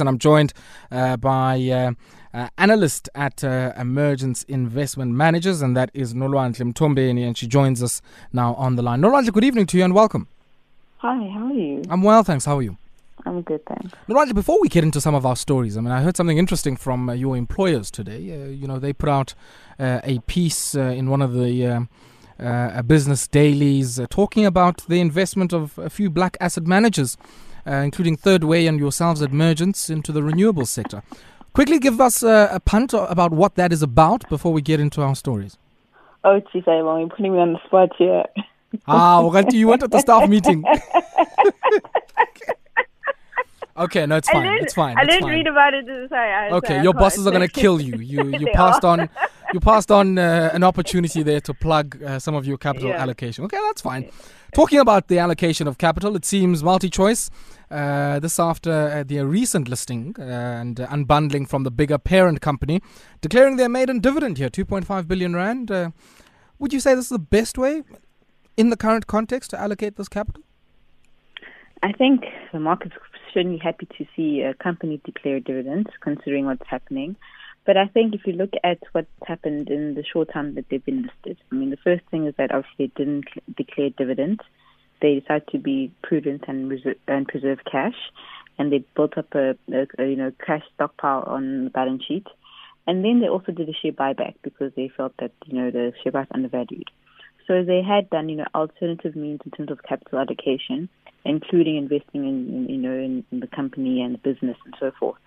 and I'm joined uh, by uh, uh, analyst at uh, Mergence Investment Managers, and that is Nolwandle Mthombeni, and she joins us now on the line. Nolwandle, good evening to you and welcome. Hi, how are you? I'm well, thanks. How are you? I'm good, thanks. Nolwandle, before we get into some of our stories, I mean, I heard something interesting from uh, your employers today. Uh, you know, they put out uh, a piece in one of the business dailies talking about the investment of a few black asset managers uh, including Third Way and yourselves at Mergence into the renewable sector. Quickly give us uh, a punt about what that is about before we get into our stories. Oh, geez, well, you're putting me on the spot here. ah, you went at the staff meeting. Okay, no, it's fine. It's fine. I it's didn't fine. read about it. Sorry, okay, your bosses are going to kill you. You you passed on you passed on uh, an opportunity there to plug uh, some of your capital yeah. allocation. Okay, that's fine. Talking about the allocation of capital, it seems MultiChoice uh, this after uh, their recent listing uh, and unbundling from the bigger parent company, declaring their maiden dividend here, 2.5 billion rand. Uh, would you say this is the best way in the current context to allocate this capital? I think the market's certainly happy to see a company declare dividends, considering what's happening. But I think if you look at what's happened in the short time that they've been listed, I mean, the first thing is that obviously they didn't declare dividends. They decided to be prudent and, reserve, and preserve cash, and they built up a, a, a you know cash stockpile on the balance sheet. And then they also did a share buyback because they felt that you know the share price undervalued. So they had done you know alternative means in terms of capital allocation, including investing in, you know in, in the company and the business and so forth.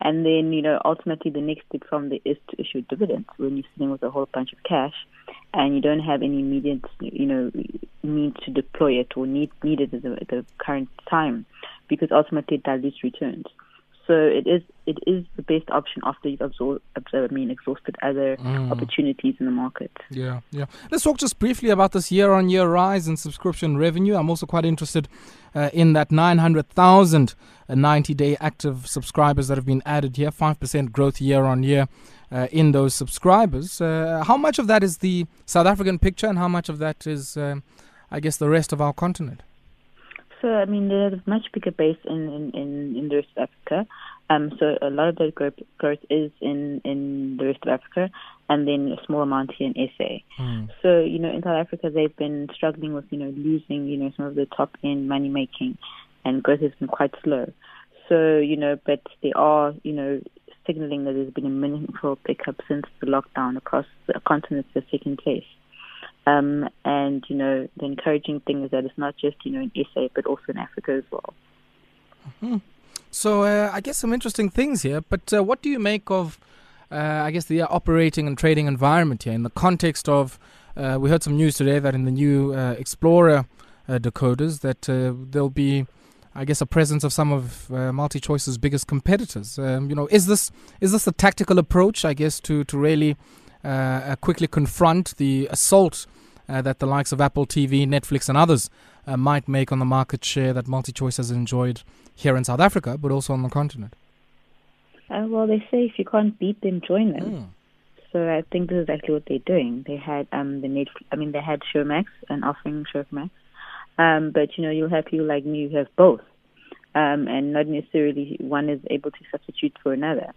And then, you know, ultimately the next step from there is to issue dividends when you're sitting with a whole bunch of cash and you don't have any immediate, you know, need to deploy it or need, need it at the, the current time because ultimately it dilutes returns. So it is it is the best option after you've absorbed, I mean, exhausted other mm. opportunities in the market. Yeah, yeah. Let's talk just briefly about this year-on-year rise in subscription revenue. I'm also quite interested uh, in that 900,000 90-day uh, active subscribers that have been added here, 5% growth year-on-year. Uh, in those subscribers, uh, how much of that is the South African picture, and how much of that is, um, I guess, the rest of our continent? So, I mean, there's a much bigger base in, in, in, in the rest of Africa. Um, so a lot of the growth, growth is in, in the rest of Africa and then a small amount here in SA. Mm. So, you know, in South Africa, they've been struggling with, you know, losing, you know, some of the top end money making and growth has been quite slow. So, you know, but they are, you know, signaling that there's been a meaningful pickup since the lockdown across the continent has taken place. Um, and, you know, the encouraging thing is that it's not just, you know, in SA, but also in Africa as well. Mm-hmm. So, uh, I guess some interesting things here, but uh, what do you make of, uh, I guess, the operating and trading environment here in the context of, uh, we heard some news today that in the new uh, Explorer uh, decoders that there'll be I guess a presence of some of uh, MultiChoice's biggest competitors. Um, you know, is this is this a tactical approach? I guess to to really uh, quickly confront the assault uh, that the likes of Apple TV, Netflix, and others uh, might make on the market share that MultiChoice has enjoyed here in South Africa, but also on the continent? Uh, well, they say if you can't beat them, join them. Mm. So I think this is exactly what they're doing. They had um the Netflix, I mean they had Showmax and offering Showmax, um but you know you'll have people like me who have both, um and not necessarily one is able to substitute for another.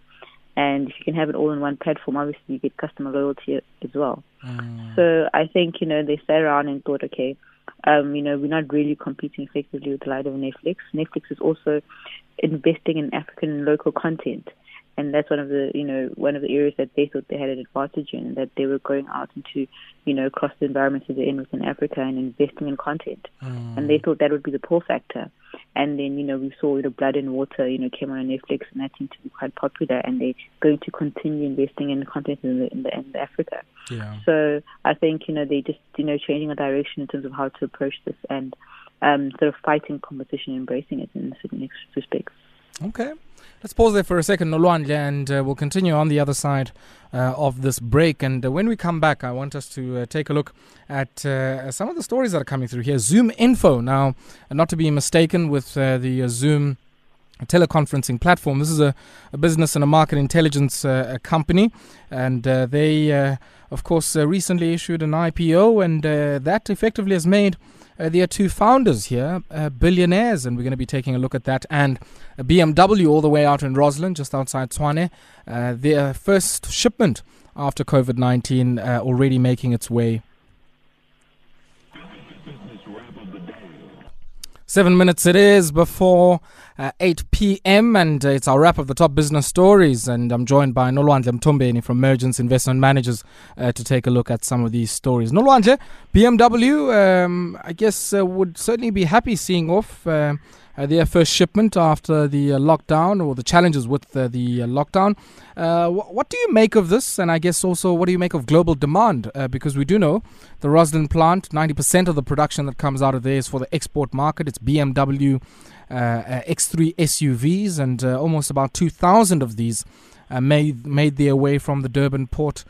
And if you can have it all in one platform, obviously you get customer loyalty as well. Mm. So I think, you know, they sat around and thought, okay, um, you know, we're not really competing effectively with the light of Netflix. Netflix is also investing in African local content. And that's one of the, you know, one of the areas that they thought they had an advantage in, that they were going out into, you know, across the environments that they're in within Africa and investing in content. Mm. And they thought that would be the pull factor. And then, you know, we saw, you know, Blood and Water, you know, came on Netflix and that seemed to be quite popular and they're going to continue investing in content in, the, in, the, in Africa. Yeah. So I think, you know, they just, you know, changing a direction in terms of how to approach this and um, sort of fighting competition, embracing it in certain respects. Okay. Let's pause there for a second, Nolwandle, and uh, we'll continue on the other side uh, of this break. And uh, when we come back, I want us to uh, take a look at uh, some of the stories that are coming through here. ZoomInfo, now, not to be mistaken with uh, the Zoom teleconferencing platform. This is a, a business and a market intelligence company, and they, of course, recently issued an IPO, and that effectively has made uh, there are two founders here, uh, billionaires, and we're going to be taking a look at that. And BMW all the way out in Rosslyn, just outside Tshwane. Uh, their first shipment after COVID 19 uh, already making its way Seven minutes it is before uh, 8 p.m. and uh, it's our wrap of the top business stories. And I'm joined by Nolwandle Mthombeni from Mergence Investment Managers uh, to take a look at some of these stories. Nolwandle, BMW, um, I guess, uh, would certainly be happy seeing off uh, uh, their first shipment after the uh, lockdown or the challenges with uh, the uh, lockdown. Uh, wh- what do you make of this? And I guess also, what do you make of global demand? Uh, because we do know the Rosslyn plant, 90% of the production that comes out of there is for the export market. It's BMW X3 SUVs, and almost about 2,000 of these made, made their way from the Durban port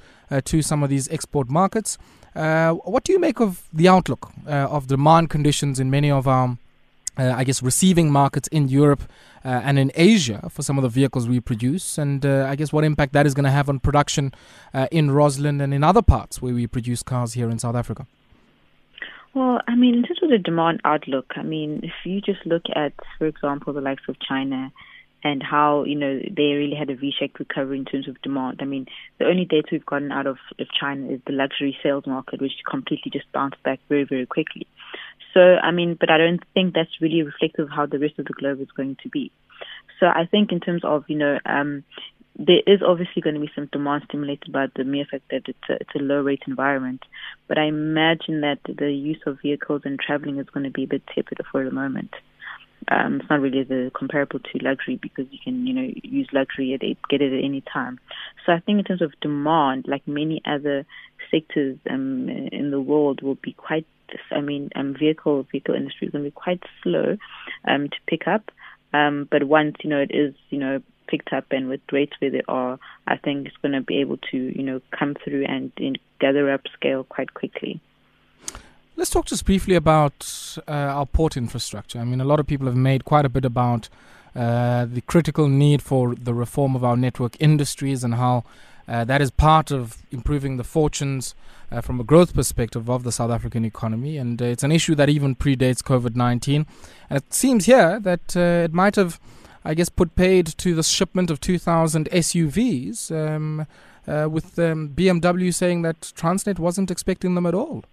to some of these export markets. what do you make of the outlook of demand conditions in many of our uh, I guess, receiving markets in Europe uh, and in Asia for some of the vehicles we produce, and uh, I guess what impact that is going to have on production uh, in Rosslyn and in other parts where we produce cars here in South Africa. Well, I mean, in terms of the demand outlook, I mean, if you just look at, for example, the likes of China and how you know they really had a V-shaped recovery in terms of demand. I mean, the only data we've gotten out of, of China is the luxury sales market, which completely just bounced back very, very quickly. So, I mean, but I don't think that's really reflective of how the rest of the globe is going to be. So, I think in terms of you know, um, there is obviously going to be some demand stimulated by the mere fact that it's a, it's a low rate environment. But I imagine that the use of vehicles and traveling is going to be a bit tepid for the moment. Um, it's not really the comparable to luxury because you can, you know, use luxury at get it at any time. So I think in terms of demand, like many other sectors um, in the world, will be quite. I mean, um, vehicle vehicle industry is going to be quite slow um, to pick up. Um, but once you know it is, you know, picked up and with rates where they are, I think it's going to be able to, you know, come through and, and gather up scale quite quickly. Let's talk just briefly about uh, our port infrastructure. I mean, a lot of people have made quite a bit about uh, the critical need for the reform of our network industries and how uh, that is part of improving the fortunes uh, from a growth perspective of the South African economy. And uh, it's an issue that even predates COVID 19. And it seems here that uh, it might have, I guess, put paid to the shipment of 2,000 SUVs, um, with um, BMW saying that Transnet wasn't expecting them at all.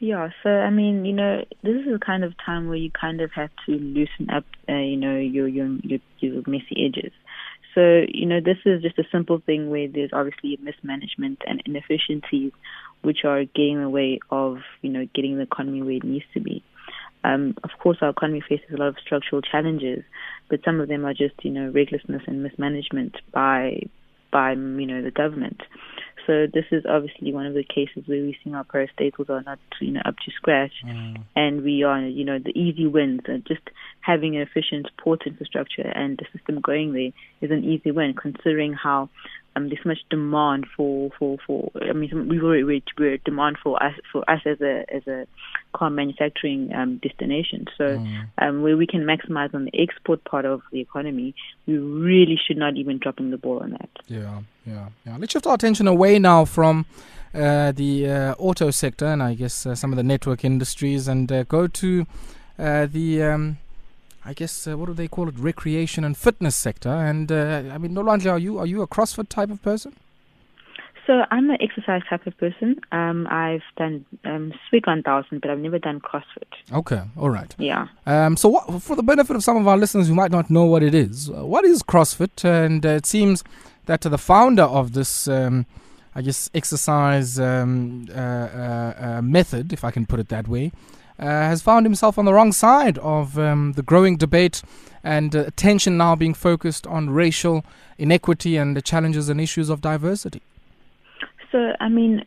Yeah, so I mean, you know, this is a kind of time where you kind of have to loosen up, uh, you know, your, your your your messy edges. So, you know, this is just a simple thing where there's obviously mismanagement and inefficiencies which are getting in the way of, you know, getting the economy where it needs to be. Um, of course, our economy faces a lot of structural challenges, but some of them are just, you know, recklessness and mismanagement by, by you know, the government. So this is obviously one of the cases where we're seeing our parastatals are not, you know, up to scratch, mm. and we are, you know, the easy wins. And just having an efficient port infrastructure and the system going there is an easy win, considering how um, there's so much demand for, for, for I mean, we've were, we're demand for us for us as a as a car manufacturing um, destination. So mm. um, where we can maximize on the export part of the economy, we really should not even dropping the ball on that. Yeah, yeah, yeah. Let's shift our attention away now from. Uh, the uh, auto sector and I guess uh, some of the network industries and uh, go to uh, the um, I guess uh, what do they call it? Recreation and fitness sector. And uh, I mean, Nolwandle, are you are you a CrossFit type of person? So I'm an exercise type of person. Um, I've done um, Sweat 1000, but I've never done CrossFit. Okay, all right. Yeah. Um, so what, for the benefit of some of our listeners who might not know what it is, what is CrossFit? And uh, it seems that the founder of this, um, I guess, exercise um, uh, uh, uh, method, if I can put it that way, uh, has found himself on the wrong side of um, the growing debate and uh, attention now being focused on racial inequity and the challenges and issues of diversity. So, I mean,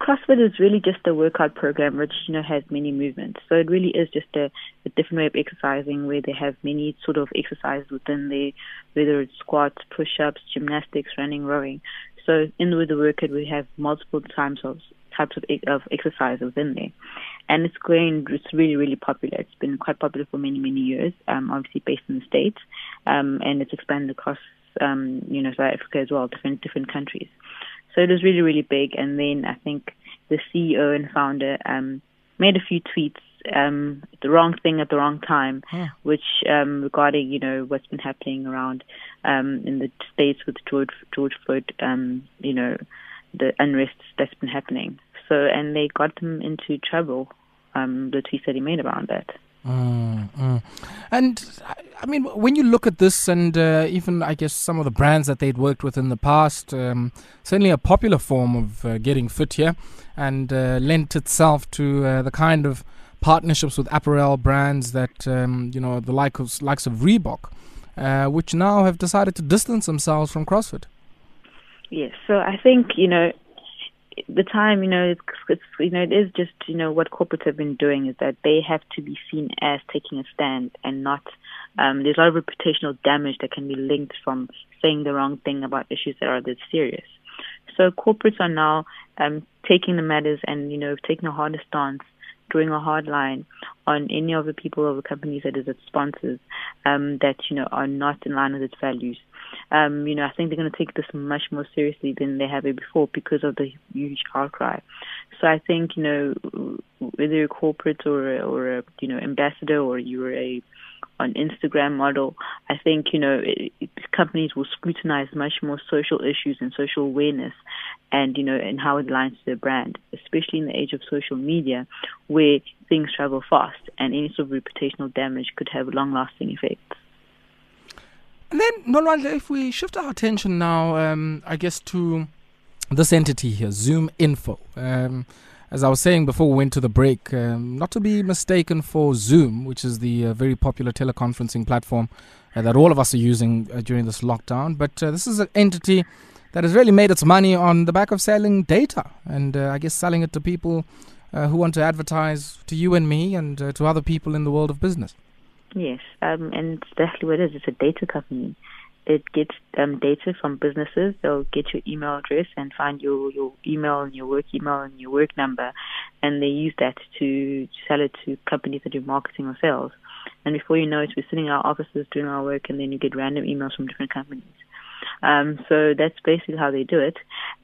CrossFit is really just a workout program which you know has many movements. So it really is just a, a different way of exercising where they have many sort of exercises within there, whether it's squats, push-ups, gymnastics, running, rowing. So in with the workout we have multiple times of types of, of exercise within there. And it's going, it's really, really popular. It's been quite popular for many, many years, um, obviously based in the States, um, and it's expanded across, um, you know, South Africa as well, different, different countries. So it was really, really big. And then I think the CEO and founder, um, made a few tweets um, the wrong thing at the wrong time, which um, regarding you know what's been happening around um, in the states with George George Floyd, um, you know, the unrest that's been happening. So and they got him into trouble. Um, the tweets that he made around that. Mm, mm. And I mean, when you look at this, and uh, even I guess some of the brands that they'd worked with in the past, um, certainly a popular form of uh, getting fit here, and uh, lent itself to uh, the kind of partnerships with apparel brands that um, you know the like of, likes of Reebok, uh, which now have decided to distance themselves from CrossFit. Yes, so I think you know the time, you know, it's, it's, you know, it is just, you know, what corporates have been doing is that they have to be seen as taking a stand and not. Um, there's a lot of reputational damage that can be linked from saying the wrong thing about issues that are this serious. So corporates are now um, taking the matters and you know taking a harder stance, drawing a hard line on any of the people or the companies that is its sponsors um, that you know are not in line with its values um, you know, I think they're going to take this much more seriously than they have it before because of the huge outcry. So I think, you know, whether you're corporate or or a, you know, ambassador or you're a an Instagram model, I think, you know, it, it, companies will scrutinize much more social issues and social awareness and, you know, and how it aligns to their brand, especially in the age of social media where things travel fast and any sort of reputational damage could have long lasting effects. And then, Nolwandle, if we shift our attention now, um, I guess, to this entity here, ZoomInfo. Um, as I was saying before we went to the break, um, not to be mistaken for Zoom, which is the uh, very popular teleconferencing platform uh, that all of us are using uh, during this lockdown, but uh, this is an entity that has really made its money on the back of selling data and uh, I guess selling it to people uh, who want to advertise to you and me and to other people in the world of business. Yes, um, and exactly what it is. It's a data company. It gets um, data from businesses. They'll get your email address and find your, your email and your work email and your work number, and they use that to sell it to companies that do marketing or sales. And before you know it, we're sitting in our offices doing our work, and then you get random emails from different companies. Um, so that's basically how they do it.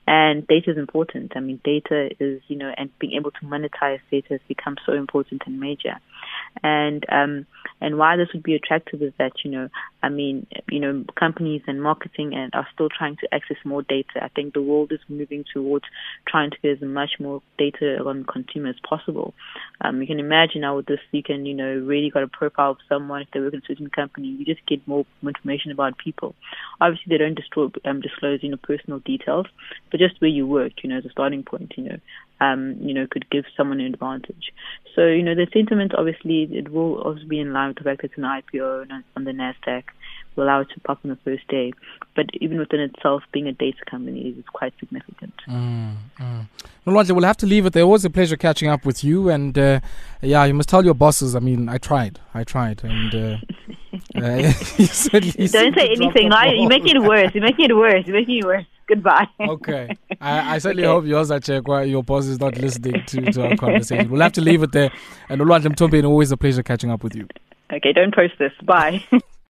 And data is important. I mean, data is, you know, and being able to monetize data has become so important and major. And um, and why this would be attractive is that you know, I mean, you know, companies and marketing and are still trying to access more data. I think the world is moving towards trying to get as much more data on consumers as possible. Um, you can imagine how with this, you can you know really got a profile of someone if they work in a certain company. You just get more information about people. Obviously, they don't disclose, um, disclose you know personal details, but just where you work, you know, as a starting point, you know, um, you know, could give someone an advantage. So, you know, the sentiment obviously it will also be in line with the fact that it's an IPO on the Nasdaq, will allow it to pop on the first day. But even within itself, being a data company is quite significant. Mm, mm. we'll have to leave it there. Always a pleasure catching up with you. And uh, yeah, you must tell your bosses. I mean, I tried, I tried, and. Uh, uh, said, Don't say anything. No, you're making it worse. You're making it worse. You're making it worse. Goodbye. okay. I, I certainly okay. hope yours, Achekwa, your boss is not listening to, to our conversation. We'll have to leave it there. And Olwandle Mthombeni, always a pleasure catching up with you. Okay, don't post this. Bye.